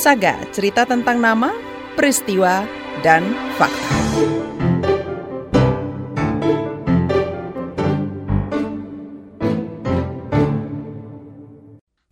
Saga, cerita tentang nama, peristiwa, dan fakta.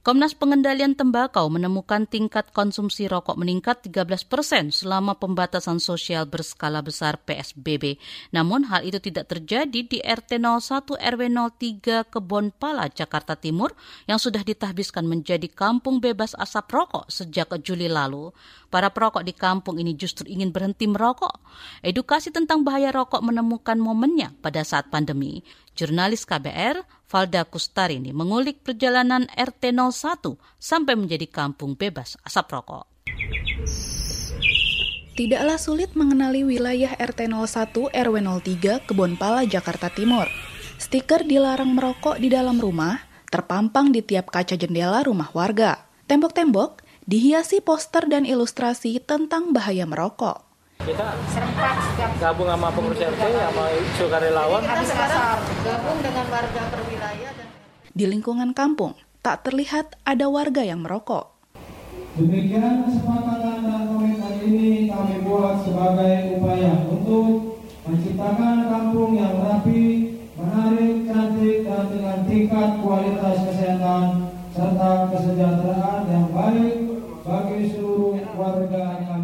Komnas Pengendalian Tembakau menemukan tingkat konsumsi rokok meningkat 13 persen selama pembatasan sosial berskala besar PSBB. Namun hal itu tidak terjadi di RT 01 RW 03 Kebon Pala, Jakarta Timur yang sudah ditahbiskan menjadi kampung bebas asap rokok sejak Juli lalu. Para perokok di kampung ini justru ingin berhenti merokok. Edukasi tentang bahaya rokok menemukan momennya pada saat pandemi. Jurnalis KBR, Valda Kustarini, mengulik perjalanan RT 01 sampai menjadi kampung bebas asap rokok. Tidaklah sulit mengenali wilayah RT 01 RW 03 Kebonpala, Jakarta Timur. Stiker dilarang merokok di dalam rumah terpampang di tiap kaca jendela rumah warga. Tembok-tembok dihiasi poster dan ilustrasi tentang bahaya merokok kita serempak gabung sama pengurus RT sama sukarelawan kita sekarang gabung dengan warga perwilayah dan di lingkungan kampung tak terlihat ada warga yang merokok. Demikian kesepakatan dan komitmen ini kami buat sebagai upaya untuk menciptakan kampung yang rapi, menarik, cantik, dan dengan tingkat kualitas kesehatan serta kesejahteraan yang baik bagi seluruh warga kami.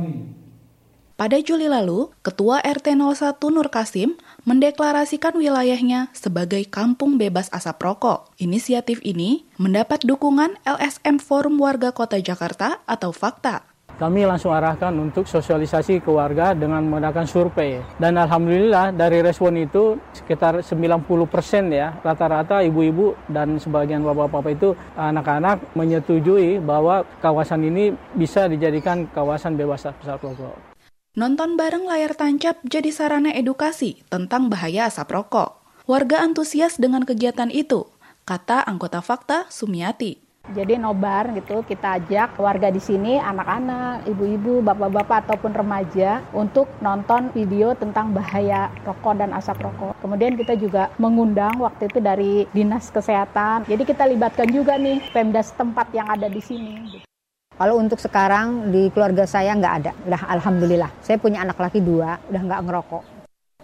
Pada Juli lalu, Ketua RT 01 Nur Kasim mendeklarasikan wilayahnya sebagai kampung bebas asap rokok. Inisiatif ini mendapat dukungan LSM Forum Warga Kota Jakarta atau FAKTA. Kami langsung arahkan untuk sosialisasi ke warga dengan menggunakan survei. Dan alhamdulillah dari respon itu sekitar 90% ya, rata-rata ibu-ibu dan sebagian bapak-bapak itu anak-anak menyetujui bahwa kawasan ini bisa dijadikan kawasan bebas asap rokok. Nonton bareng layar tancap jadi sarana edukasi tentang bahaya asap rokok. Warga antusias dengan kegiatan itu, kata anggota Fakta Sumiati. Jadi nobar gitu kita ajak warga di sini anak-anak, ibu-ibu, bapak-bapak ataupun remaja untuk nonton video tentang bahaya rokok dan asap rokok. Kemudian kita juga mengundang waktu itu dari Dinas Kesehatan. Jadi kita libatkan juga nih Pemda setempat yang ada di sini. Kalau untuk sekarang di keluarga saya nggak ada, udah alhamdulillah. Saya punya anak laki dua, udah nggak ngerokok.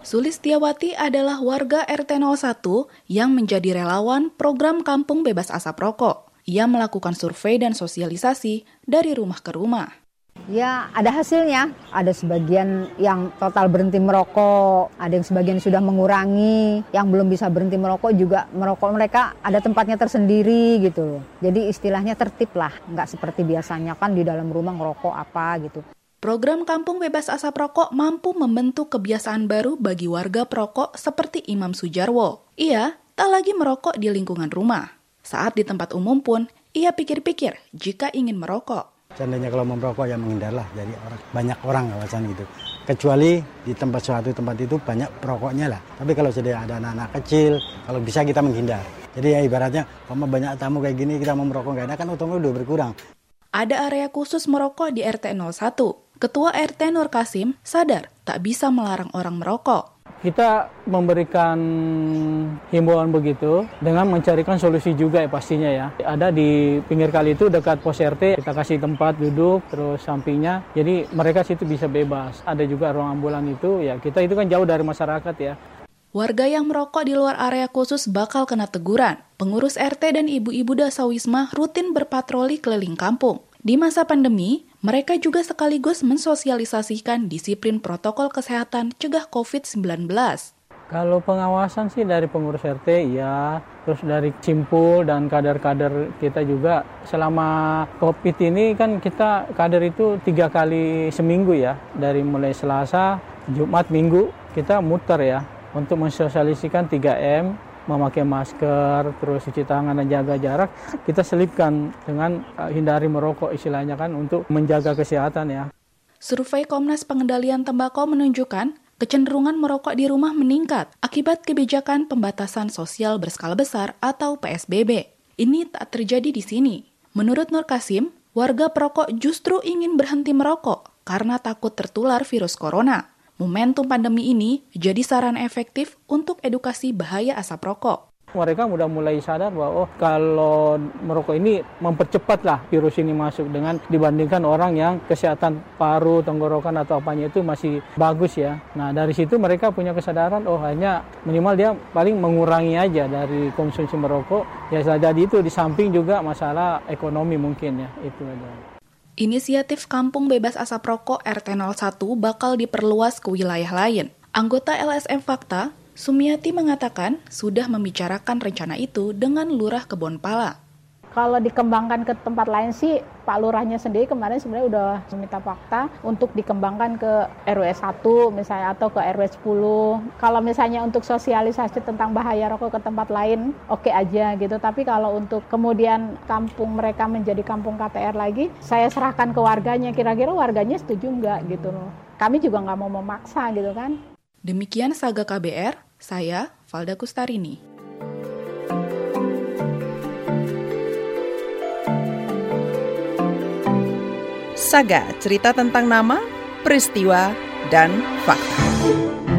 Sulistiawati adalah warga RT 01 yang menjadi relawan program Kampung Bebas Asap Rokok. Ia melakukan survei dan sosialisasi dari rumah ke rumah. Ya ada hasilnya, ada sebagian yang total berhenti merokok, ada yang sebagian sudah mengurangi, yang belum bisa berhenti merokok juga merokok mereka ada tempatnya tersendiri gitu. Jadi istilahnya tertib lah, nggak seperti biasanya kan di dalam rumah ngerokok apa gitu. Program Kampung Bebas Asap Rokok mampu membentuk kebiasaan baru bagi warga perokok seperti Imam Sujarwo. Ia tak lagi merokok di lingkungan rumah. Saat di tempat umum pun, ia pikir-pikir jika ingin merokok Seandainya kalau merokok ya menghindarlah dari orang banyak orang kawasan itu. Kecuali di tempat suatu tempat itu banyak perokoknya lah. Tapi kalau sudah ada anak-anak kecil, kalau bisa kita menghindar. Jadi ya ibaratnya, kalau banyak tamu kayak gini kita mau merokok nggak enak kan untungnya udah berkurang. Ada area khusus merokok di RT 01. Ketua RT Nur Kasim sadar tak bisa melarang orang merokok. Kita memberikan himbauan begitu dengan mencarikan solusi juga ya pastinya ya. Ada di pinggir kali itu dekat pos RT, kita kasih tempat duduk terus sampingnya. Jadi mereka situ bisa bebas. Ada juga ruang ambulan itu ya kita itu kan jauh dari masyarakat ya. Warga yang merokok di luar area khusus bakal kena teguran. Pengurus RT dan ibu-ibu dasawisma rutin berpatroli keliling kampung. Di masa pandemi, mereka juga sekaligus mensosialisasikan disiplin protokol kesehatan cegah COVID-19. Kalau pengawasan sih dari pengurus RT ya, terus dari simpul dan kader-kader kita juga. Selama COVID ini kan kita kader itu tiga kali seminggu ya, dari mulai Selasa, Jumat, Minggu kita muter ya. Untuk mensosialisikan 3M, memakai masker, terus cuci tangan dan jaga jarak, kita selipkan dengan uh, hindari merokok istilahnya kan untuk menjaga kesehatan ya. Survei Komnas Pengendalian Tembakau menunjukkan kecenderungan merokok di rumah meningkat akibat kebijakan pembatasan sosial berskala besar atau PSBB. Ini tak terjadi di sini. Menurut Nur Kasim, warga perokok justru ingin berhenti merokok karena takut tertular virus corona. Momentum pandemi ini jadi saran efektif untuk edukasi bahaya asap rokok. Mereka sudah mulai sadar bahwa oh kalau merokok ini mempercepatlah virus ini masuk dengan dibandingkan orang yang kesehatan paru, tenggorokan atau apanya itu masih bagus ya. Nah dari situ mereka punya kesadaran oh hanya minimal dia paling mengurangi aja dari konsumsi merokok. Ya jadi itu di samping juga masalah ekonomi mungkin ya itu aja. Inisiatif Kampung Bebas Asap Rokok RT01 bakal diperluas ke wilayah lain. Anggota LSM Fakta, Sumiati mengatakan sudah membicarakan rencana itu dengan Lurah Kebonpala. Kalau dikembangkan ke tempat lain sih Pak Lurahnya sendiri kemarin sebenarnya udah meminta fakta untuk dikembangkan ke RW 1 misalnya atau ke RW 10. Kalau misalnya untuk sosialisasi tentang bahaya rokok ke tempat lain oke okay aja gitu. Tapi kalau untuk kemudian kampung mereka menjadi kampung KTR lagi, saya serahkan ke warganya. Kira-kira warganya setuju nggak gitu loh. Kami juga nggak mau memaksa gitu kan. Demikian Saga KBR, saya Valda Kustarini. Saga, cerita tentang nama, peristiwa, dan fakta.